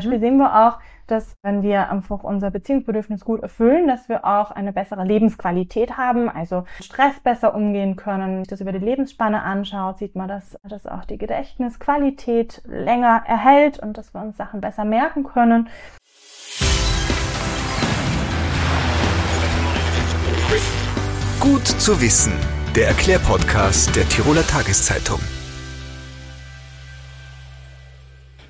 Beispiel sehen wir auch, dass wenn wir einfach unser Beziehungsbedürfnis gut erfüllen, dass wir auch eine bessere Lebensqualität haben, also Stress besser umgehen können. Wenn man sich das über die Lebensspanne anschaut, sieht man, dass, dass auch die Gedächtnisqualität länger erhält und dass wir uns Sachen besser merken können. Gut zu wissen, der Erklärpodcast der Tiroler Tageszeitung.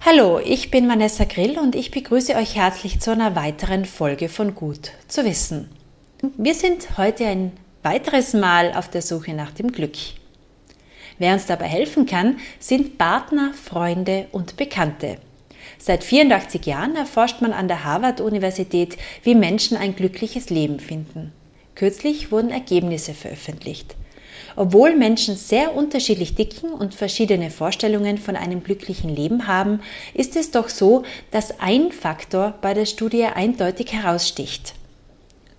Hallo, ich bin Vanessa Grill und ich begrüße euch herzlich zu einer weiteren Folge von Gut zu wissen. Wir sind heute ein weiteres Mal auf der Suche nach dem Glück. Wer uns dabei helfen kann, sind Partner, Freunde und Bekannte. Seit 84 Jahren erforscht man an der Harvard-Universität, wie Menschen ein glückliches Leben finden. Kürzlich wurden Ergebnisse veröffentlicht. Obwohl Menschen sehr unterschiedlich dicken und verschiedene Vorstellungen von einem glücklichen Leben haben, ist es doch so, dass ein Faktor bei der Studie eindeutig heraussticht.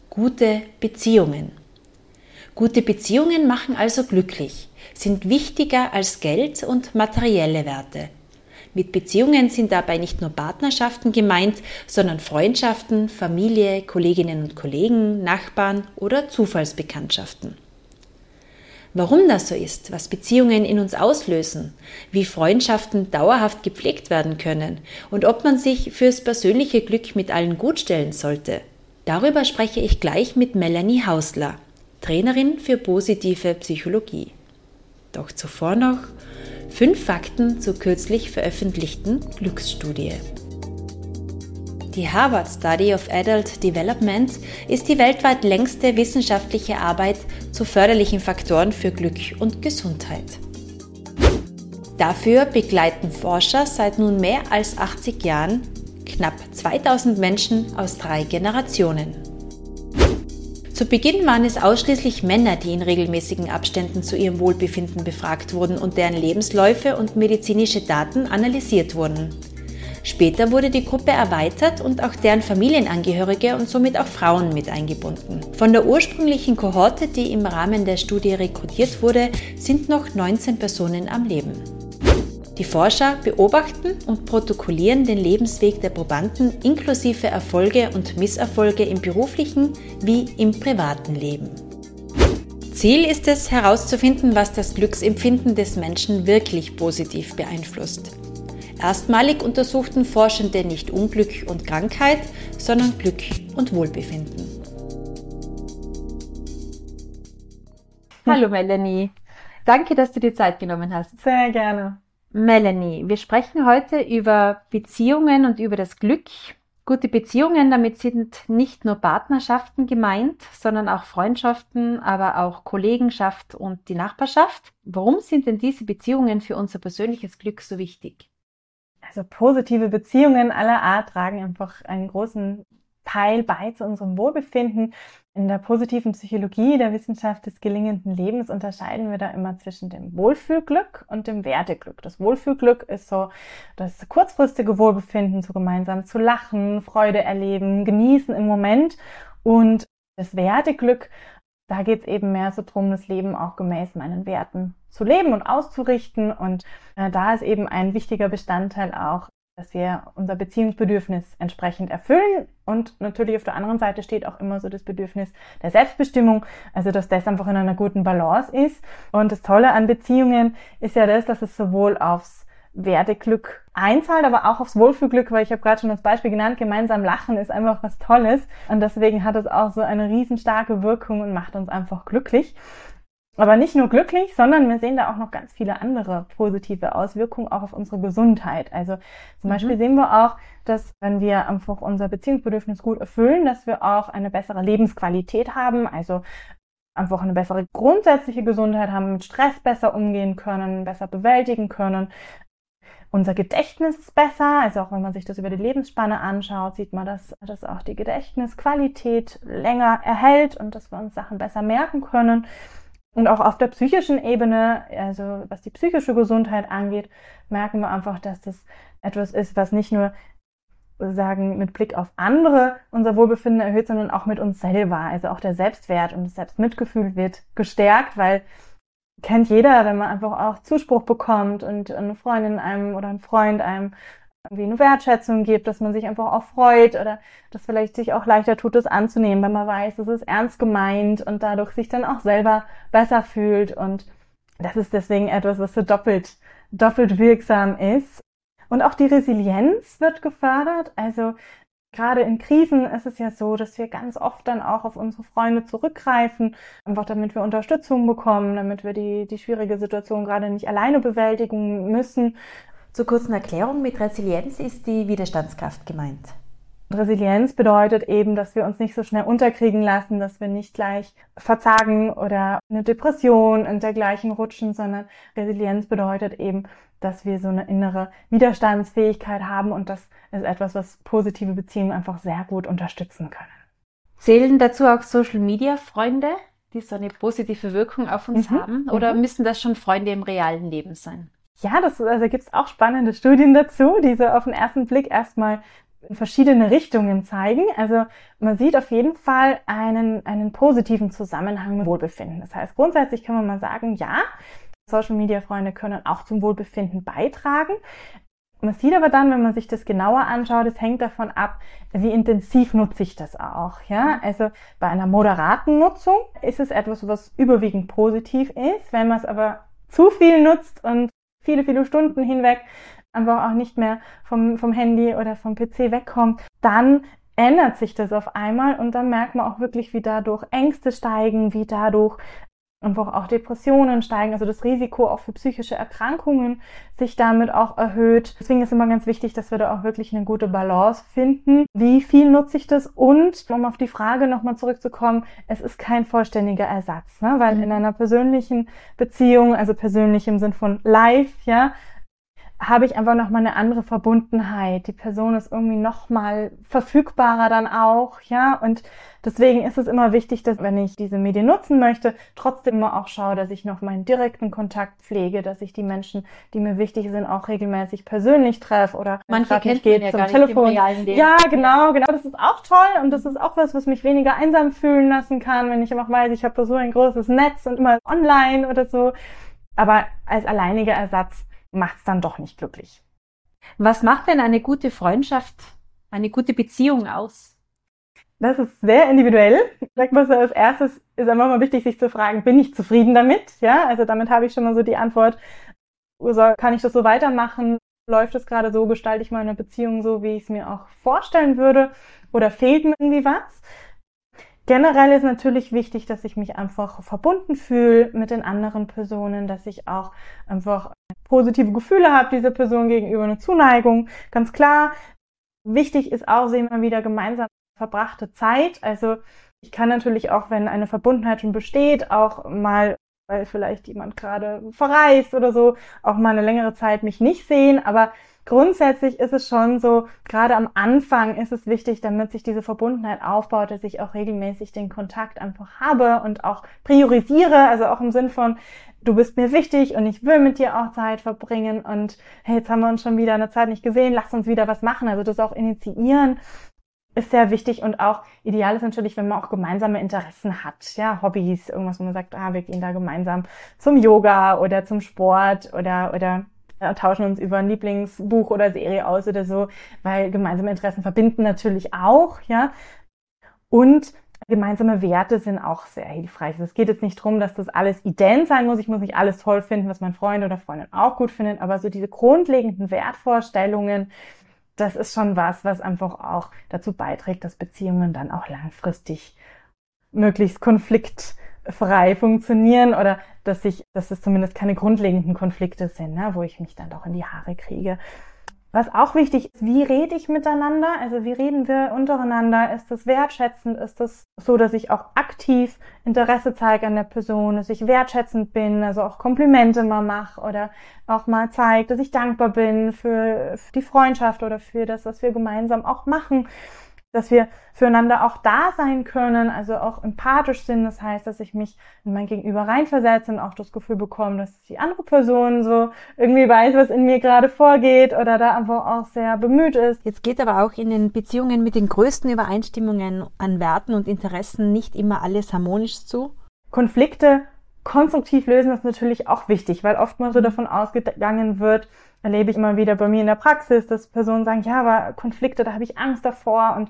Gute Beziehungen. Gute Beziehungen machen also glücklich, sind wichtiger als Geld und materielle Werte. Mit Beziehungen sind dabei nicht nur Partnerschaften gemeint, sondern Freundschaften, Familie, Kolleginnen und Kollegen, Nachbarn oder Zufallsbekanntschaften. Warum das so ist, was Beziehungen in uns auslösen, wie Freundschaften dauerhaft gepflegt werden können und ob man sich fürs persönliche Glück mit allen gut stellen sollte. Darüber spreche ich gleich mit Melanie Hausler, Trainerin für positive Psychologie. Doch zuvor noch fünf Fakten zur kürzlich veröffentlichten Glücksstudie. Die Harvard Study of Adult Development ist die weltweit längste wissenschaftliche Arbeit zu förderlichen Faktoren für Glück und Gesundheit. Dafür begleiten Forscher seit nun mehr als 80 Jahren knapp 2000 Menschen aus drei Generationen. Zu Beginn waren es ausschließlich Männer, die in regelmäßigen Abständen zu ihrem Wohlbefinden befragt wurden und deren Lebensläufe und medizinische Daten analysiert wurden. Später wurde die Gruppe erweitert und auch deren Familienangehörige und somit auch Frauen mit eingebunden. Von der ursprünglichen Kohorte, die im Rahmen der Studie rekrutiert wurde, sind noch 19 Personen am Leben. Die Forscher beobachten und protokollieren den Lebensweg der Probanden inklusive Erfolge und Misserfolge im beruflichen wie im privaten Leben. Ziel ist es herauszufinden, was das Glücksempfinden des Menschen wirklich positiv beeinflusst. Erstmalig untersuchten Forschende nicht Unglück und Krankheit, sondern Glück und Wohlbefinden. Hallo Melanie, danke, dass du dir Zeit genommen hast. Sehr gerne. Melanie, wir sprechen heute über Beziehungen und über das Glück. Gute Beziehungen, damit sind nicht nur Partnerschaften gemeint, sondern auch Freundschaften, aber auch Kollegenschaft und die Nachbarschaft. Warum sind denn diese Beziehungen für unser persönliches Glück so wichtig? Also positive Beziehungen aller Art tragen einfach einen großen Teil bei zu unserem Wohlbefinden. In der positiven Psychologie der Wissenschaft des gelingenden Lebens unterscheiden wir da immer zwischen dem Wohlfühlglück und dem Werteglück. Das Wohlfühlglück ist so das kurzfristige Wohlbefinden, so gemeinsam zu lachen, Freude erleben, genießen im Moment. Und das Werteglück da geht es eben mehr so drum, das Leben auch gemäß meinen Werten zu leben und auszurichten. Und äh, da ist eben ein wichtiger Bestandteil auch, dass wir unser Beziehungsbedürfnis entsprechend erfüllen. Und natürlich auf der anderen Seite steht auch immer so das Bedürfnis der Selbstbestimmung, also dass das einfach in einer guten Balance ist. Und das Tolle an Beziehungen ist ja das, dass es sowohl aufs Werteglück einzahlt, aber auch aufs Wohlfühlglück, weil ich habe gerade schon das Beispiel genannt, gemeinsam lachen ist einfach was Tolles und deswegen hat es auch so eine riesenstarke Wirkung und macht uns einfach glücklich. Aber nicht nur glücklich, sondern wir sehen da auch noch ganz viele andere positive Auswirkungen auch auf unsere Gesundheit. Also zum mhm. Beispiel sehen wir auch, dass wenn wir einfach unser Beziehungsbedürfnis gut erfüllen, dass wir auch eine bessere Lebensqualität haben, also einfach eine bessere grundsätzliche Gesundheit haben, mit Stress besser umgehen können, besser bewältigen können, unser Gedächtnis ist besser, also auch wenn man sich das über die Lebensspanne anschaut, sieht man, dass, dass auch die Gedächtnisqualität länger erhält und dass wir uns Sachen besser merken können. Und auch auf der psychischen Ebene, also was die psychische Gesundheit angeht, merken wir einfach, dass das etwas ist, was nicht nur sagen mit Blick auf andere unser Wohlbefinden erhöht, sondern auch mit uns selber. Also auch der Selbstwert und das Selbstmitgefühl wird gestärkt, weil kennt jeder, wenn man einfach auch Zuspruch bekommt und eine Freundin einem oder ein Freund einem irgendwie eine Wertschätzung gibt, dass man sich einfach auch freut oder dass vielleicht sich auch leichter tut, das anzunehmen, wenn man weiß, es ist ernst gemeint und dadurch sich dann auch selber besser fühlt. Und das ist deswegen etwas, was so doppelt, doppelt wirksam ist. Und auch die Resilienz wird gefördert. Also Gerade in Krisen ist es ja so, dass wir ganz oft dann auch auf unsere Freunde zurückgreifen, einfach damit wir Unterstützung bekommen, damit wir die, die schwierige Situation gerade nicht alleine bewältigen müssen. Zur kurzen Erklärung, mit Resilienz ist die Widerstandskraft gemeint. Resilienz bedeutet eben, dass wir uns nicht so schnell unterkriegen lassen, dass wir nicht gleich verzagen oder eine Depression und dergleichen rutschen, sondern Resilienz bedeutet eben, dass wir so eine innere Widerstandsfähigkeit haben und das ist etwas, was positive Beziehungen einfach sehr gut unterstützen können. Zählen dazu auch Social Media Freunde, die so eine positive Wirkung auf uns mhm. haben oder mhm. müssen das schon Freunde im realen Leben sein? Ja, das also gibt es auch spannende Studien dazu, die so auf den ersten Blick erstmal in verschiedene Richtungen zeigen. Also man sieht auf jeden Fall einen, einen positiven Zusammenhang mit Wohlbefinden. Das heißt, grundsätzlich kann man mal sagen, ja, Social Media Freunde können auch zum Wohlbefinden beitragen. Man sieht aber dann, wenn man sich das genauer anschaut, es hängt davon ab, wie intensiv nutze ich das auch. Ja, also bei einer moderaten Nutzung ist es etwas, was überwiegend positiv ist. Wenn man es aber zu viel nutzt und viele, viele Stunden hinweg einfach auch nicht mehr vom, vom Handy oder vom PC wegkommt, dann ändert sich das auf einmal und dann merkt man auch wirklich, wie dadurch Ängste steigen, wie dadurch einfach auch Depressionen steigen, also das Risiko auch für psychische Erkrankungen sich damit auch erhöht. Deswegen ist immer ganz wichtig, dass wir da auch wirklich eine gute Balance finden. Wie viel nutze ich das? Und um auf die Frage nochmal zurückzukommen, es ist kein vollständiger Ersatz, ne? weil mhm. in einer persönlichen Beziehung, also persönlich im Sinn von live, ja, habe ich einfach nochmal eine andere Verbundenheit. Die Person ist irgendwie nochmal verfügbarer dann auch, ja. Und deswegen ist es immer wichtig, dass wenn ich diese Medien nutzen möchte, trotzdem immer auch schaue, dass ich noch meinen direkten Kontakt pflege, dass ich die Menschen, die mir wichtig sind, auch regelmäßig persönlich treffe oder manche kennt geht ja zum Telefon. Ja, genau, genau. Das ist auch toll und das ist auch was, was mich weniger einsam fühlen lassen kann, wenn ich einfach weiß, ich habe so ein großes Netz und immer online oder so. Aber als alleiniger Ersatz macht es dann doch nicht glücklich. Was macht denn eine gute Freundschaft, eine gute Beziehung aus? Das ist sehr individuell. Sag mal so, als erstes ist einfach mal wichtig, sich zu fragen, bin ich zufrieden damit? Ja, also damit habe ich schon mal so die Antwort, kann ich das so weitermachen? Läuft es gerade so? Gestalte ich meine Beziehung so, wie ich es mir auch vorstellen würde? Oder fehlt mir irgendwie was? Generell ist natürlich wichtig, dass ich mich einfach verbunden fühle mit den anderen Personen, dass ich auch einfach positive Gefühle habe, dieser Person gegenüber eine Zuneigung. Ganz klar. Wichtig ist auch, sehen wir wieder gemeinsam verbrachte Zeit. Also ich kann natürlich auch, wenn eine Verbundenheit schon besteht, auch mal weil vielleicht jemand gerade verreist oder so, auch mal eine längere Zeit mich nicht sehen. Aber grundsätzlich ist es schon so, gerade am Anfang ist es wichtig, damit sich diese Verbundenheit aufbaut, dass ich auch regelmäßig den Kontakt einfach habe und auch priorisiere, also auch im Sinn von, du bist mir wichtig und ich will mit dir auch Zeit verbringen und hey, jetzt haben wir uns schon wieder eine Zeit nicht gesehen, lass uns wieder was machen, also das auch initiieren ist sehr wichtig und auch ideal ist natürlich, wenn man auch gemeinsame Interessen hat, ja, Hobbys, irgendwas, wo man sagt, ah, wir gehen da gemeinsam zum Yoga oder zum Sport oder, oder tauschen uns über ein Lieblingsbuch oder Serie aus oder so, weil gemeinsame Interessen verbinden natürlich auch, ja. Und gemeinsame Werte sind auch sehr hilfreich. Also es geht jetzt nicht darum, dass das alles ident sein muss. Ich muss nicht alles toll finden, was mein Freund oder Freundin auch gut findet, aber so diese grundlegenden Wertvorstellungen, das ist schon was, was einfach auch dazu beiträgt, dass Beziehungen dann auch langfristig möglichst konfliktfrei funktionieren oder dass ich, dass es zumindest keine grundlegenden Konflikte sind, ne, wo ich mich dann doch in die Haare kriege. Was auch wichtig ist, wie rede ich miteinander? Also wie reden wir untereinander? Ist das wertschätzend? Ist das so, dass ich auch aktiv Interesse zeige an der Person, dass ich wertschätzend bin, also auch Komplimente mal mache oder auch mal zeige, dass ich dankbar bin für die Freundschaft oder für das, was wir gemeinsam auch machen? Dass wir füreinander auch da sein können, also auch empathisch sind. Das heißt, dass ich mich in mein Gegenüber reinversetze und auch das Gefühl bekomme, dass die andere Person so irgendwie weiß, was in mir gerade vorgeht oder da einfach auch sehr bemüht ist. Jetzt geht aber auch in den Beziehungen mit den größten Übereinstimmungen an Werten und Interessen nicht immer alles harmonisch zu. Konflikte konstruktiv lösen ist natürlich auch wichtig, weil oftmals so davon ausgegangen wird, erlebe ich immer wieder bei mir in der Praxis, dass Personen sagen, ja, aber Konflikte, da habe ich Angst davor und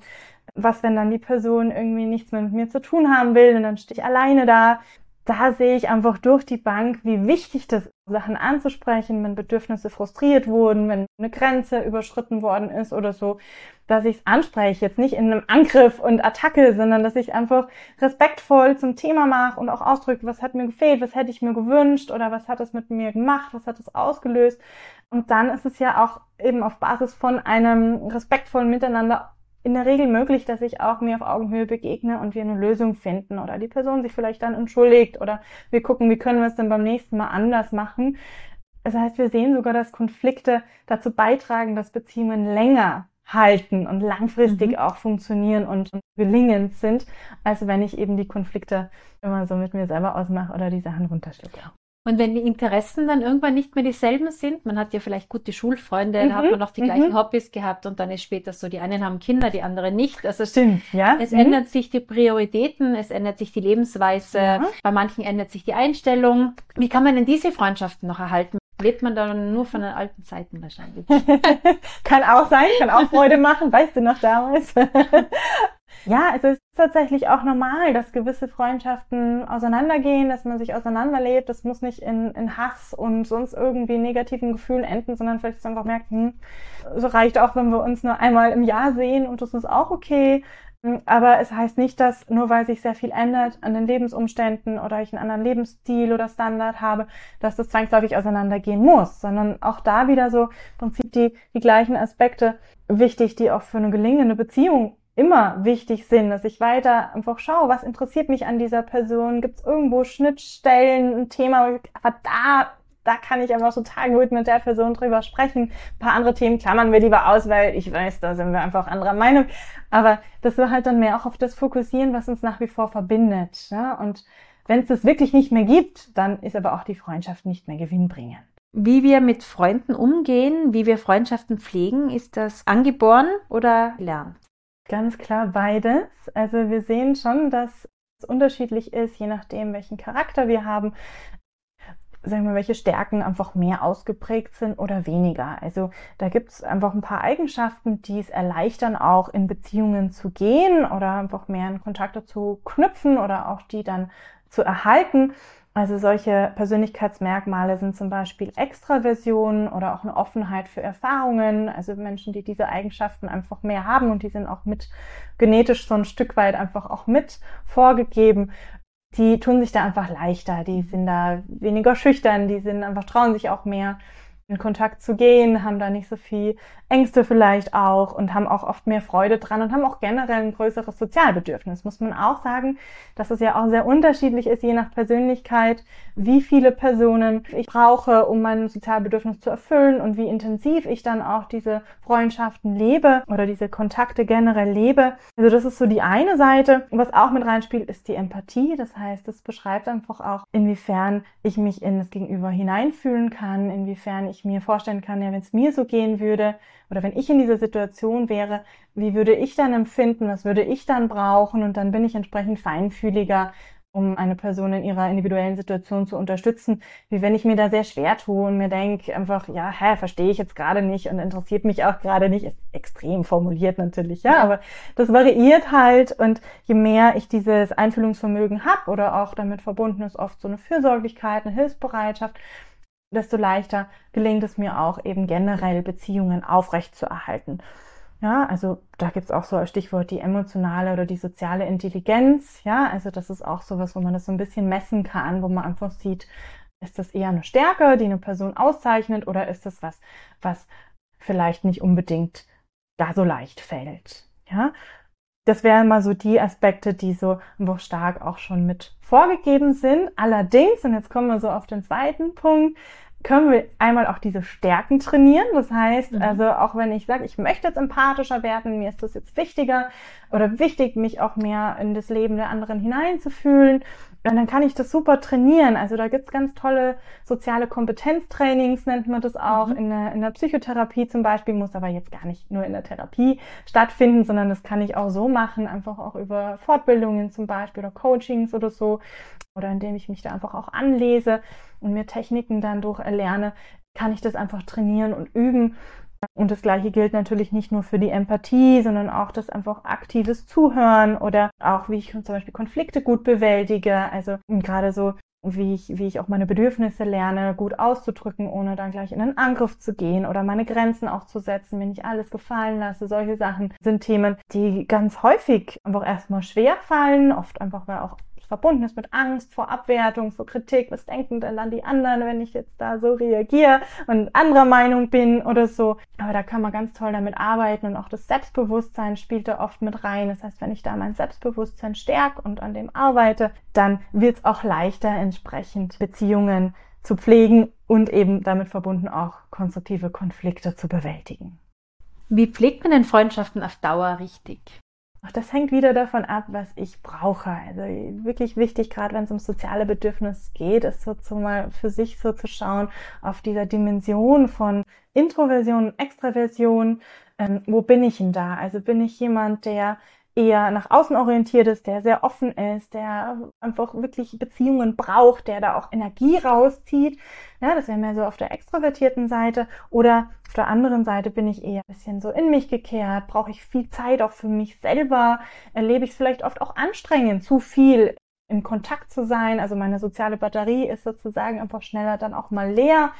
was, wenn dann die Person irgendwie nichts mehr mit mir zu tun haben will und dann stehe ich alleine da. Da sehe ich einfach durch die Bank, wie wichtig das ist, Sachen anzusprechen, wenn Bedürfnisse frustriert wurden, wenn eine Grenze überschritten worden ist oder so, dass ich es anspreche, jetzt nicht in einem Angriff und Attacke, sondern dass ich einfach respektvoll zum Thema mache und auch ausdrücke, was hat mir gefehlt, was hätte ich mir gewünscht oder was hat es mit mir gemacht, was hat es ausgelöst. Und dann ist es ja auch eben auf Basis von einem respektvollen Miteinander in der Regel möglich, dass ich auch mir auf Augenhöhe begegne und wir eine Lösung finden oder die Person sich vielleicht dann entschuldigt oder wir gucken, wie können wir es denn beim nächsten Mal anders machen. Das heißt, wir sehen sogar, dass Konflikte dazu beitragen, dass Beziehungen länger halten und langfristig mhm. auch funktionieren und, gelingend sind, als wenn ich eben die Konflikte immer so mit mir selber ausmache oder die Sachen runterschlucke. Und wenn die Interessen dann irgendwann nicht mehr dieselben sind, man hat ja vielleicht gute Schulfreunde, mhm. da hat man noch die gleichen mhm. Hobbys gehabt und dann ist später so, die einen haben Kinder, die anderen nicht. Also Stimmt, ja. Es mhm. ändert sich die Prioritäten, es ändert sich die Lebensweise, ja. bei manchen ändert sich die Einstellung. Wie kann man denn diese Freundschaften noch erhalten? Lebt man dann nur von den alten Zeiten wahrscheinlich. kann auch sein, kann auch Freude machen, weißt du noch damals. Ja, es ist tatsächlich auch normal, dass gewisse Freundschaften auseinandergehen, dass man sich auseinanderlebt. Das muss nicht in, in Hass und sonst irgendwie negativen Gefühlen enden, sondern vielleicht einfach merkt, hm, so reicht auch, wenn wir uns nur einmal im Jahr sehen und das ist auch okay. Aber es heißt nicht, dass nur weil sich sehr viel ändert an den Lebensumständen oder ich einen anderen Lebensstil oder Standard habe, dass das zwangsläufig auseinandergehen muss, sondern auch da wieder so im Prinzip die, die gleichen Aspekte wichtig, die auch für eine gelingende Beziehung immer wichtig sind, dass ich weiter einfach schaue, was interessiert mich an dieser Person, gibt es irgendwo Schnittstellen, ein Thema, aber da, da kann ich einfach total gut mit der Person drüber sprechen. Ein paar andere Themen klammern wir lieber aus, weil ich weiß, da sind wir einfach anderer Meinung. Aber das wir halt dann mehr auch auf das fokussieren, was uns nach wie vor verbindet. Ja? Und wenn es das wirklich nicht mehr gibt, dann ist aber auch die Freundschaft nicht mehr gewinnbringend. Wie wir mit Freunden umgehen, wie wir Freundschaften pflegen, ist das angeboren oder lernt? Ganz klar beides. Also wir sehen schon, dass es unterschiedlich ist, je nachdem, welchen Charakter wir haben, sagen wir, welche Stärken einfach mehr ausgeprägt sind oder weniger. Also da gibt es einfach ein paar Eigenschaften, die es erleichtern, auch in Beziehungen zu gehen oder einfach mehr in Kontakte zu knüpfen oder auch die dann zu erhalten. Also solche Persönlichkeitsmerkmale sind zum Beispiel Extraversion oder auch eine Offenheit für Erfahrungen. Also Menschen, die diese Eigenschaften einfach mehr haben und die sind auch mit genetisch so ein Stück weit einfach auch mit vorgegeben. Die tun sich da einfach leichter, die sind da weniger schüchtern, die sind einfach trauen sich auch mehr in Kontakt zu gehen, haben da nicht so viel Ängste vielleicht auch und haben auch oft mehr Freude dran und haben auch generell ein größeres Sozialbedürfnis. Muss man auch sagen, dass es ja auch sehr unterschiedlich ist, je nach Persönlichkeit, wie viele Personen ich brauche, um mein Sozialbedürfnis zu erfüllen und wie intensiv ich dann auch diese Freundschaften lebe oder diese Kontakte generell lebe. Also das ist so die eine Seite. Und was auch mit reinspielt, ist die Empathie. Das heißt, es beschreibt einfach auch, inwiefern ich mich in das Gegenüber hineinfühlen kann, inwiefern ich mir vorstellen kann, ja, wenn es mir so gehen würde, oder wenn ich in dieser Situation wäre, wie würde ich dann empfinden, was würde ich dann brauchen? Und dann bin ich entsprechend feinfühliger, um eine Person in ihrer individuellen Situation zu unterstützen, wie wenn ich mir da sehr schwer tue und mir denke einfach, ja, hä, verstehe ich jetzt gerade nicht und interessiert mich auch gerade nicht, ist extrem formuliert natürlich, ja, aber das variiert halt und je mehr ich dieses Einfühlungsvermögen habe oder auch damit verbunden ist oft so eine Fürsorglichkeit, eine Hilfsbereitschaft, desto leichter gelingt es mir auch eben generell Beziehungen aufrecht zu erhalten. Ja, also da gibt's auch so als Stichwort die emotionale oder die soziale Intelligenz. Ja, also das ist auch sowas, wo man das so ein bisschen messen kann, wo man einfach sieht, ist das eher eine Stärke, die eine Person auszeichnet, oder ist das was, was vielleicht nicht unbedingt da so leicht fällt. Ja, das wären mal so die Aspekte, die so einfach stark auch schon mit vorgegeben sind. Allerdings, und jetzt kommen wir so auf den zweiten Punkt, können wir einmal auch diese Stärken trainieren. Das heißt, mhm. also auch wenn ich sage, ich möchte jetzt empathischer werden, mir ist das jetzt wichtiger oder wichtig, mich auch mehr in das Leben der anderen hineinzufühlen, dann kann ich das super trainieren. Also da gibt's ganz tolle soziale Kompetenztrainings, nennt man das auch. Mhm. In, der, in der Psychotherapie zum Beispiel, muss aber jetzt gar nicht nur in der Therapie stattfinden, sondern das kann ich auch so machen, einfach auch über Fortbildungen zum Beispiel oder Coachings oder so. Oder indem ich mich da einfach auch anlese und mir Techniken dann durch erlerne, kann ich das einfach trainieren und üben. Und das Gleiche gilt natürlich nicht nur für die Empathie, sondern auch das einfach aktives Zuhören oder auch, wie ich zum Beispiel Konflikte gut bewältige. Also gerade so wie ich, wie ich auch meine Bedürfnisse lerne, gut auszudrücken, ohne dann gleich in einen Angriff zu gehen oder meine Grenzen auch zu setzen, wenn ich alles gefallen lasse. Solche Sachen sind Themen, die ganz häufig einfach erstmal schwer fallen, oft einfach, weil auch verbunden ist mit Angst vor Abwertung, vor Kritik. Was denken denn dann die anderen, wenn ich jetzt da so reagiere und anderer Meinung bin oder so? Aber da kann man ganz toll damit arbeiten und auch das Selbstbewusstsein spielt da oft mit rein. Das heißt, wenn ich da mein Selbstbewusstsein stärke und an dem arbeite, dann wird es auch leichter, entsprechend Beziehungen zu pflegen und eben damit verbunden auch konstruktive Konflikte zu bewältigen. Wie pflegt man denn Freundschaften auf Dauer richtig? Auch das hängt wieder davon ab, was ich brauche. Also wirklich wichtig, gerade wenn es um soziale Bedürfnisse geht, ist so zu mal für sich so zu schauen auf dieser Dimension von Introversion, Extraversion. Ähm, wo bin ich denn da? Also bin ich jemand, der eher nach außen orientiert ist, der sehr offen ist, der einfach wirklich Beziehungen braucht, der da auch Energie rauszieht. Ja, das wäre mehr so auf der extrovertierten Seite. Oder auf der anderen Seite bin ich eher ein bisschen so in mich gekehrt, brauche ich viel Zeit auch für mich selber, erlebe ich es vielleicht oft auch anstrengend, zu viel in Kontakt zu sein. Also meine soziale Batterie ist sozusagen einfach schneller dann auch mal leer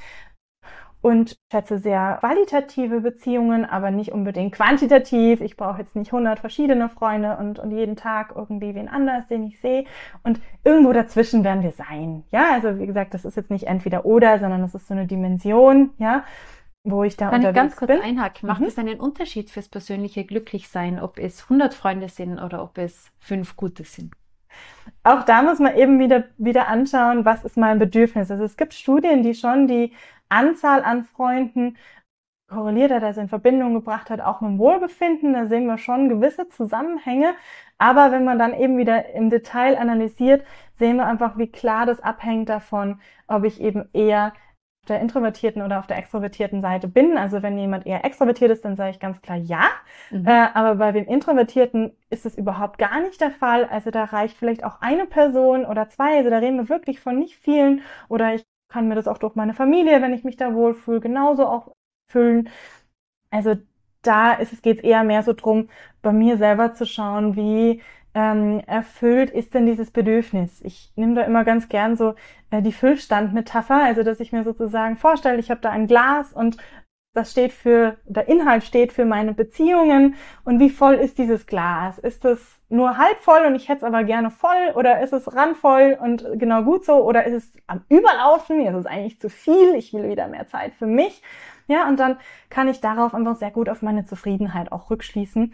und schätze sehr qualitative Beziehungen, aber nicht unbedingt quantitativ. Ich brauche jetzt nicht 100 verschiedene Freunde und, und jeden Tag irgendwie wen anders, den ich sehe. Und irgendwo dazwischen werden wir sein. Ja, also wie gesagt, das ist jetzt nicht entweder oder, sondern das ist so eine Dimension, ja, wo ich da Kann unterwegs ich ganz kurz bin. einhaken? Macht Mhm. es einen Unterschied fürs persönliche Glücklichsein, ob es 100 Freunde sind oder ob es fünf gute sind? Auch da muss man eben wieder, wieder anschauen, was ist mein Bedürfnis. Also es gibt Studien, die schon die Anzahl an Freunden korreliert hat, also in Verbindung gebracht hat, auch mit dem Wohlbefinden. Da sehen wir schon gewisse Zusammenhänge. Aber wenn man dann eben wieder im Detail analysiert, sehen wir einfach, wie klar das abhängt davon, ob ich eben eher auf der introvertierten oder auf der extrovertierten Seite bin. Also wenn jemand eher extrovertiert ist, dann sage ich ganz klar ja. Mhm. Äh, aber bei den Introvertierten ist es überhaupt gar nicht der Fall. Also da reicht vielleicht auch eine Person oder zwei. Also da reden wir wirklich von nicht vielen. Oder ich kann mir das auch durch meine Familie, wenn ich mich da wohlfühle, genauso auch füllen. Also da ist es geht eher mehr so drum, bei mir selber zu schauen, wie ähm, erfüllt ist denn dieses Bedürfnis. Ich nehme da immer ganz gern so äh, die Füllstand-Metapher, also dass ich mir sozusagen vorstelle, ich habe da ein Glas und das steht für, der Inhalt steht für meine Beziehungen und wie voll ist dieses Glas? Ist es nur halb voll und ich hätte es aber gerne voll oder ist es randvoll und genau gut so oder ist es am Überlaufen? Ist es eigentlich zu viel? Ich will wieder mehr Zeit für mich. Ja, und dann kann ich darauf einfach sehr gut auf meine Zufriedenheit auch rückschließen.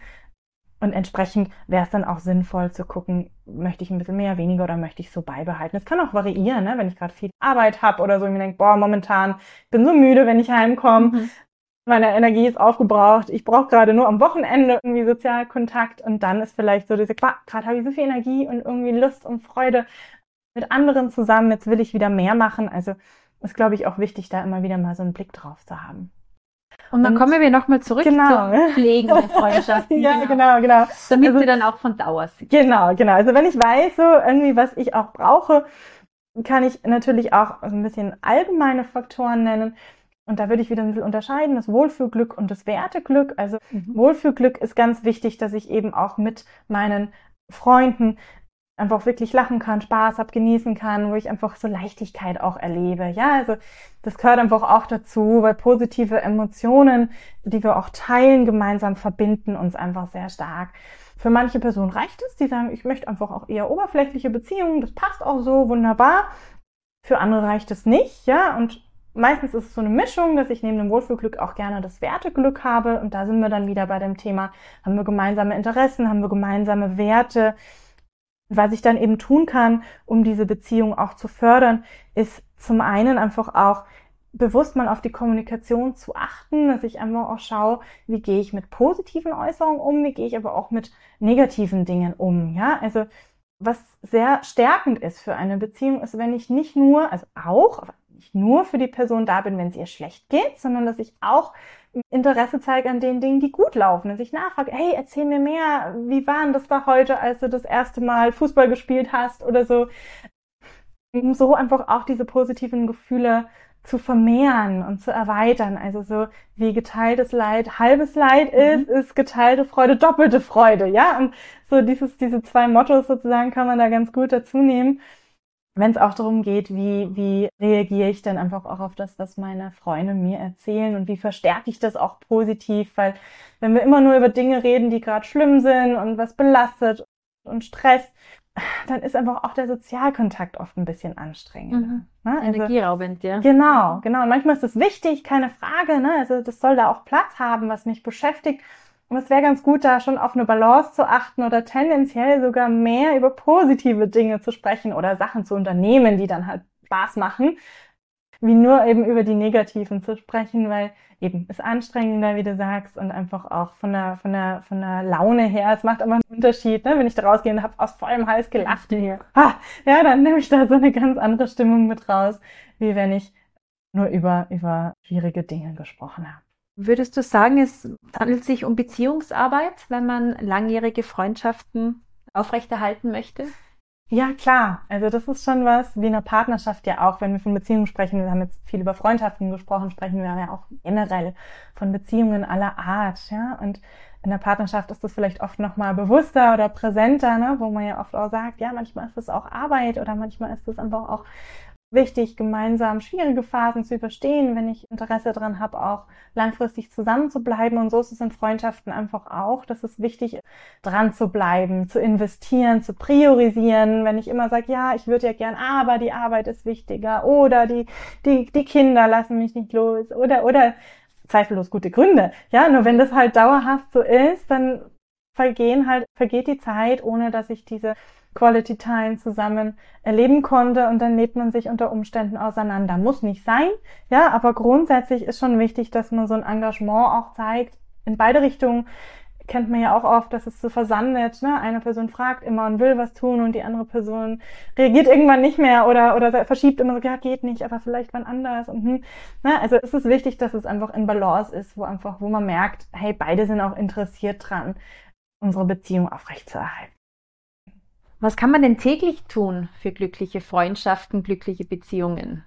Und entsprechend wäre es dann auch sinnvoll zu gucken, möchte ich ein bisschen mehr, weniger oder möchte ich so beibehalten. Es kann auch variieren, ne? wenn ich gerade viel Arbeit habe oder so und mir denke, boah, momentan bin so müde, wenn ich heimkomme. Mhm. Meine Energie ist aufgebraucht. Ich brauche gerade nur am Wochenende irgendwie Sozialkontakt und dann ist vielleicht so diese, gerade habe ich so viel Energie und irgendwie Lust und Freude mit anderen zusammen. Jetzt will ich wieder mehr machen. Also ist, glaube ich, auch wichtig, da immer wieder mal so einen Blick drauf zu haben. Und dann Und- kommen wir nochmal zurück Genau. zum Pflegen der Freundschaften. ja, genau, genau. Damit Also- sie dann auch von Dauer sind. Genau, genau. Also wenn ich weiß, so irgendwie, was ich auch brauche, kann ich natürlich auch so ein bisschen allgemeine Faktoren nennen. Und da würde ich wieder ein bisschen unterscheiden, das Wohlfühlglück und das Werteglück. Also Wohlfühlglück ist ganz wichtig, dass ich eben auch mit meinen Freunden einfach wirklich lachen kann, Spaß hab, genießen kann, wo ich einfach so Leichtigkeit auch erlebe. Ja, also das gehört einfach auch dazu, weil positive Emotionen, die wir auch teilen, gemeinsam verbinden uns einfach sehr stark. Für manche Personen reicht es, die sagen, ich möchte einfach auch eher oberflächliche Beziehungen, das passt auch so wunderbar. Für andere reicht es nicht, ja, und meistens ist es so eine Mischung, dass ich neben dem Wohlfühlglück auch gerne das Werteglück habe. Und da sind wir dann wieder bei dem Thema, haben wir gemeinsame Interessen, haben wir gemeinsame Werte. Was ich dann eben tun kann, um diese Beziehung auch zu fördern, ist zum einen einfach auch bewusst mal auf die Kommunikation zu achten, dass ich einfach auch schaue, wie gehe ich mit positiven Äußerungen um, wie gehe ich aber auch mit negativen Dingen um, ja, also was sehr stärkend ist für eine Beziehung, ist, wenn ich nicht nur, also auch, nicht nur für die Person da bin, wenn es ihr schlecht geht, sondern dass ich auch Interesse zeige an den Dingen, die gut laufen. Dass ich nachfrage, hey, erzähl mir mehr, wie war denn das da heute, als du das erste Mal Fußball gespielt hast oder so. Um so einfach auch diese positiven Gefühle zu vermehren und zu erweitern. Also so wie geteiltes Leid halbes Leid mhm. ist, mhm. ist geteilte Freude doppelte Freude. Ja, und so dieses, diese zwei Mottos sozusagen kann man da ganz gut dazu nehmen. Wenn es auch darum geht, wie, wie reagiere ich dann einfach auch auf das, was meine Freunde mir erzählen und wie verstärke ich das auch positiv, weil wenn wir immer nur über Dinge reden, die gerade schlimm sind und was belastet und stresst, dann ist einfach auch der Sozialkontakt oft ein bisschen anstrengend. Mhm. Ne? Also, Energieraubend, ja. Genau, genau. Und manchmal ist es wichtig, keine Frage. Ne? Also das soll da auch Platz haben, was mich beschäftigt. Und es wäre ganz gut, da schon auf eine Balance zu achten oder tendenziell sogar mehr über positive Dinge zu sprechen oder Sachen zu unternehmen, die dann halt Spaß machen, wie nur eben über die negativen zu sprechen, weil eben ist anstrengender, wie du sagst, und einfach auch von der, von der, von der Laune her. Es macht aber einen Unterschied, ne? wenn ich da rausgehe und habe aus vollem Hals gelacht. Ja. Ah, ja, dann nehme ich da so eine ganz andere Stimmung mit raus, wie wenn ich nur über, über schwierige Dinge gesprochen habe. Würdest du sagen, es handelt sich um Beziehungsarbeit, wenn man langjährige Freundschaften aufrechterhalten möchte? Ja, klar. Also das ist schon was, wie in einer Partnerschaft ja auch, wenn wir von Beziehungen sprechen, wir haben jetzt viel über Freundschaften gesprochen, sprechen wir ja auch generell von Beziehungen aller Art, ja. Und in der Partnerschaft ist das vielleicht oft nochmal bewusster oder präsenter, ne? wo man ja oft auch sagt, ja, manchmal ist das auch Arbeit oder manchmal ist das einfach auch wichtig, gemeinsam schwierige Phasen zu überstehen, wenn ich Interesse daran habe, auch langfristig zusammen zu bleiben. Und so ist es in Freundschaften einfach auch, dass es wichtig ist, dran zu bleiben, zu investieren, zu priorisieren. Wenn ich immer sage, ja, ich würde ja gern, aber die Arbeit ist wichtiger oder die, die, die Kinder lassen mich nicht los oder, oder zweifellos gute Gründe. Ja, nur wenn das halt dauerhaft so ist, dann vergehen halt, vergeht die Zeit, ohne dass ich diese Quality Time zusammen erleben konnte und dann lebt man sich unter Umständen auseinander. Muss nicht sein, ja, aber grundsätzlich ist schon wichtig, dass man so ein Engagement auch zeigt in beide Richtungen. Kennt man ja auch oft, dass es so versandet. Ne? Eine Person fragt immer und will was tun und die andere Person reagiert irgendwann nicht mehr oder, oder verschiebt immer so, ja, geht nicht, aber vielleicht wann anders. Und, hm. ne? Also es ist wichtig, dass es einfach in Balance ist, wo einfach, wo man merkt, hey, beide sind auch interessiert dran, unsere Beziehung aufrechtzuerhalten. Was kann man denn täglich tun für glückliche Freundschaften, glückliche Beziehungen?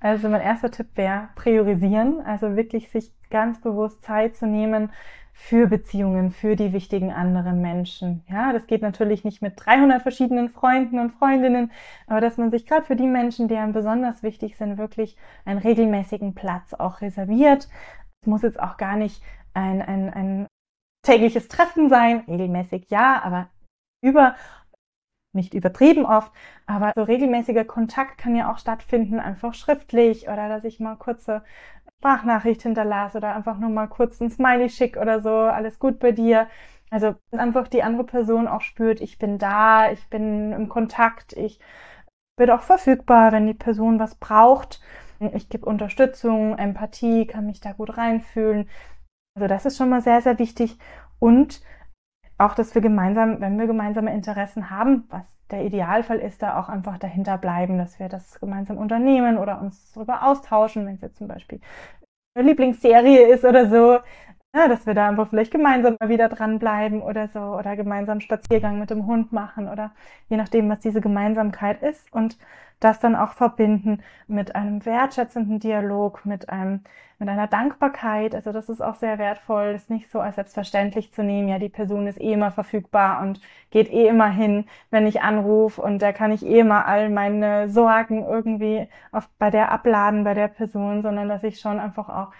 Also mein erster Tipp wäre priorisieren, also wirklich sich ganz bewusst Zeit zu nehmen für Beziehungen, für die wichtigen anderen Menschen. Ja, das geht natürlich nicht mit 300 verschiedenen Freunden und Freundinnen, aber dass man sich gerade für die Menschen, die einem besonders wichtig sind, wirklich einen regelmäßigen Platz auch reserviert. Es muss jetzt auch gar nicht ein, ein, ein tägliches Treffen sein, regelmäßig ja, aber über nicht übertrieben oft, aber so regelmäßiger Kontakt kann ja auch stattfinden, einfach schriftlich oder dass ich mal kurze Sprachnachricht hinterlasse oder einfach nur mal kurz ein Smiley schick oder so, alles gut bei dir. Also dass einfach die andere Person auch spürt, ich bin da, ich bin im Kontakt, ich bin auch verfügbar, wenn die Person was braucht. Ich gebe Unterstützung, Empathie, kann mich da gut reinfühlen. Also das ist schon mal sehr, sehr wichtig. Und auch, dass wir gemeinsam, wenn wir gemeinsame Interessen haben, was der Idealfall ist, da auch einfach dahinter bleiben, dass wir das gemeinsam unternehmen oder uns darüber austauschen, wenn es jetzt zum Beispiel eine Lieblingsserie ist oder so, ja, dass wir da einfach vielleicht gemeinsam mal wieder dranbleiben oder so oder gemeinsam Spaziergang mit dem Hund machen oder je nachdem, was diese Gemeinsamkeit ist und das dann auch verbinden mit einem wertschätzenden Dialog, mit einem, mit einer Dankbarkeit. Also das ist auch sehr wertvoll, das nicht so als selbstverständlich zu nehmen. Ja, die Person ist eh immer verfügbar und geht eh immer hin, wenn ich anrufe und da kann ich eh immer all meine Sorgen irgendwie auf, bei der abladen, bei der Person, sondern dass ich schon einfach auch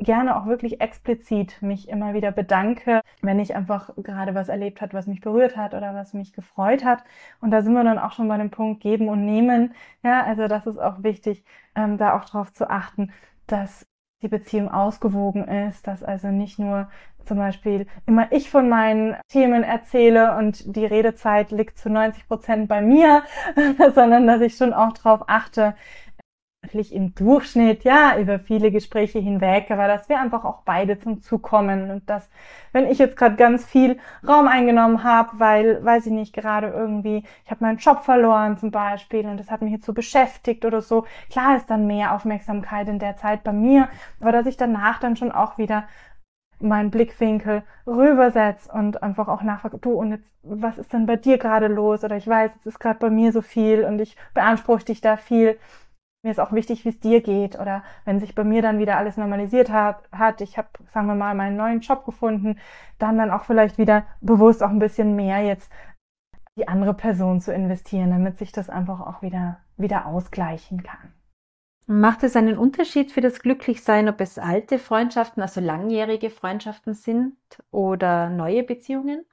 gerne auch wirklich explizit mich immer wieder bedanke, wenn ich einfach gerade was erlebt hat, was mich berührt hat oder was mich gefreut hat. Und da sind wir dann auch schon bei dem Punkt geben und nehmen. Ja, also das ist auch wichtig, ähm, da auch darauf zu achten, dass die Beziehung ausgewogen ist, dass also nicht nur zum Beispiel immer ich von meinen Themen erzähle und die Redezeit liegt zu 90 Prozent bei mir, sondern dass ich schon auch darauf achte, wirklich im Durchschnitt, ja, über viele Gespräche hinweg, aber dass wir einfach auch beide zum Zug kommen und dass, wenn ich jetzt gerade ganz viel Raum eingenommen habe, weil, weiß ich nicht, gerade irgendwie, ich habe meinen Job verloren zum Beispiel und das hat mich jetzt so beschäftigt oder so, klar ist dann mehr Aufmerksamkeit in der Zeit bei mir, aber dass ich danach dann schon auch wieder meinen Blickwinkel rübersetze und einfach auch nachfrage, du, und jetzt, was ist denn bei dir gerade los? Oder ich weiß, es ist gerade bei mir so viel und ich beanspruche dich da viel mir ist auch wichtig, wie es dir geht. Oder wenn sich bei mir dann wieder alles normalisiert hat, hat ich habe, sagen wir mal, meinen neuen Job gefunden, dann dann auch vielleicht wieder bewusst auch ein bisschen mehr jetzt die andere Person zu investieren, damit sich das einfach auch wieder, wieder ausgleichen kann. Macht es einen Unterschied für das Glücklichsein, ob es alte Freundschaften, also langjährige Freundschaften sind oder neue Beziehungen?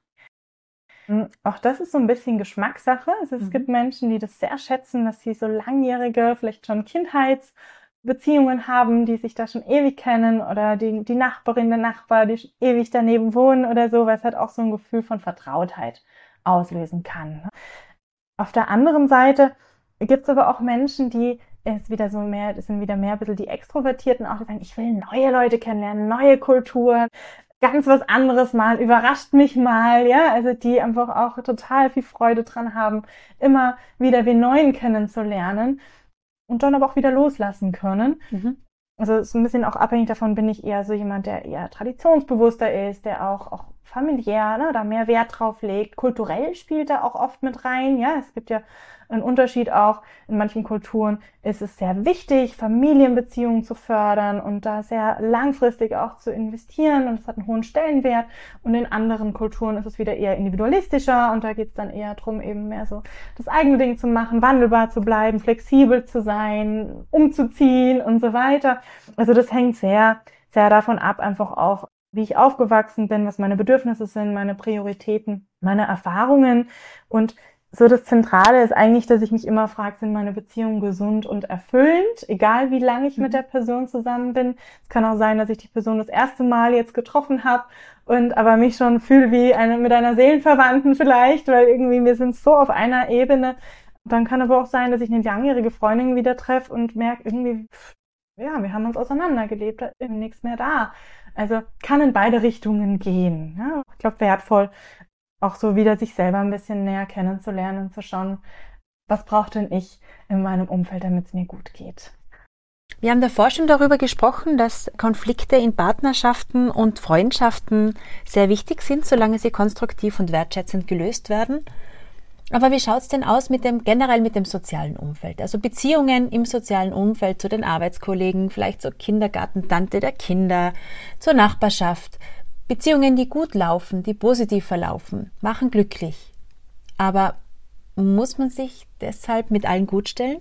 Hm, auch das ist so ein bisschen Geschmackssache. Also es mhm. gibt Menschen, die das sehr schätzen, dass sie so langjährige, vielleicht schon Kindheitsbeziehungen haben, die sich da schon ewig kennen oder die, die Nachbarin, der Nachbar, die ewig daneben wohnen oder so, weil es halt auch so ein Gefühl von Vertrautheit auslösen kann. Ne? Auf der anderen Seite gibt es aber auch Menschen, die ist wieder so mehr, das sind wieder mehr ein bisschen die Extrovertierten auch, die sagen, ich will neue Leute kennenlernen, neue Kulturen, ganz was anderes mal, überrascht mich mal, ja, also die einfach auch total viel Freude dran haben, immer wieder wie Neuen kennenzulernen und dann aber auch wieder loslassen können. Mhm. Also so ein bisschen auch abhängig davon bin ich eher so jemand, der eher traditionsbewusster ist, der auch, auch familiär, ne, da mehr Wert drauf legt. Kulturell spielt er auch oft mit rein. Ja, es gibt ja einen Unterschied auch. In manchen Kulturen ist es sehr wichtig, Familienbeziehungen zu fördern und da sehr langfristig auch zu investieren und es hat einen hohen Stellenwert. Und in anderen Kulturen ist es wieder eher individualistischer und da geht es dann eher drum, eben mehr so das eigene Ding zu machen, wandelbar zu bleiben, flexibel zu sein, umzuziehen und so weiter. Also das hängt sehr, sehr davon ab, einfach auch, wie ich aufgewachsen bin, was meine Bedürfnisse sind, meine Prioritäten, meine Erfahrungen. Und so das Zentrale ist eigentlich, dass ich mich immer frage, sind meine Beziehungen gesund und erfüllend, egal wie lange ich mit mhm. der Person zusammen bin. Es kann auch sein, dass ich die Person das erste Mal jetzt getroffen habe und aber mich schon fühle wie eine mit einer Seelenverwandten vielleicht, weil irgendwie wir sind so auf einer Ebene. Dann kann aber auch sein, dass ich eine langjährige Freundin wieder treffe und merke irgendwie, ja, wir haben uns auseinandergelebt, da ist nichts mehr da. Also kann in beide Richtungen gehen. Ja? Ich glaube, wertvoll, auch so wieder sich selber ein bisschen näher kennenzulernen und zu schauen, was braucht denn ich in meinem Umfeld, damit es mir gut geht. Wir haben davor schon darüber gesprochen, dass Konflikte in Partnerschaften und Freundschaften sehr wichtig sind, solange sie konstruktiv und wertschätzend gelöst werden. Aber wie schaut's denn aus mit dem generell mit dem sozialen Umfeld? Also Beziehungen im sozialen Umfeld zu den Arbeitskollegen, vielleicht zur Kindergartentante der Kinder, zur Nachbarschaft. Beziehungen, die gut laufen, die positiv verlaufen, machen glücklich. Aber muss man sich deshalb mit allen gut stellen?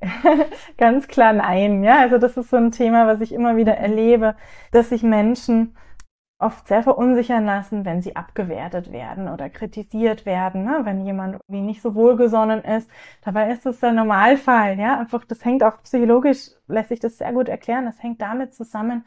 Ganz klar nein, ja. Also das ist so ein Thema, was ich immer wieder erlebe, dass sich Menschen oft sehr verunsichern lassen, wenn sie abgewertet werden oder kritisiert werden, ne? wenn jemand wie nicht so wohlgesonnen ist. Dabei ist das der Normalfall, ja. Einfach, das hängt auch psychologisch, lässt sich das sehr gut erklären. Das hängt damit zusammen,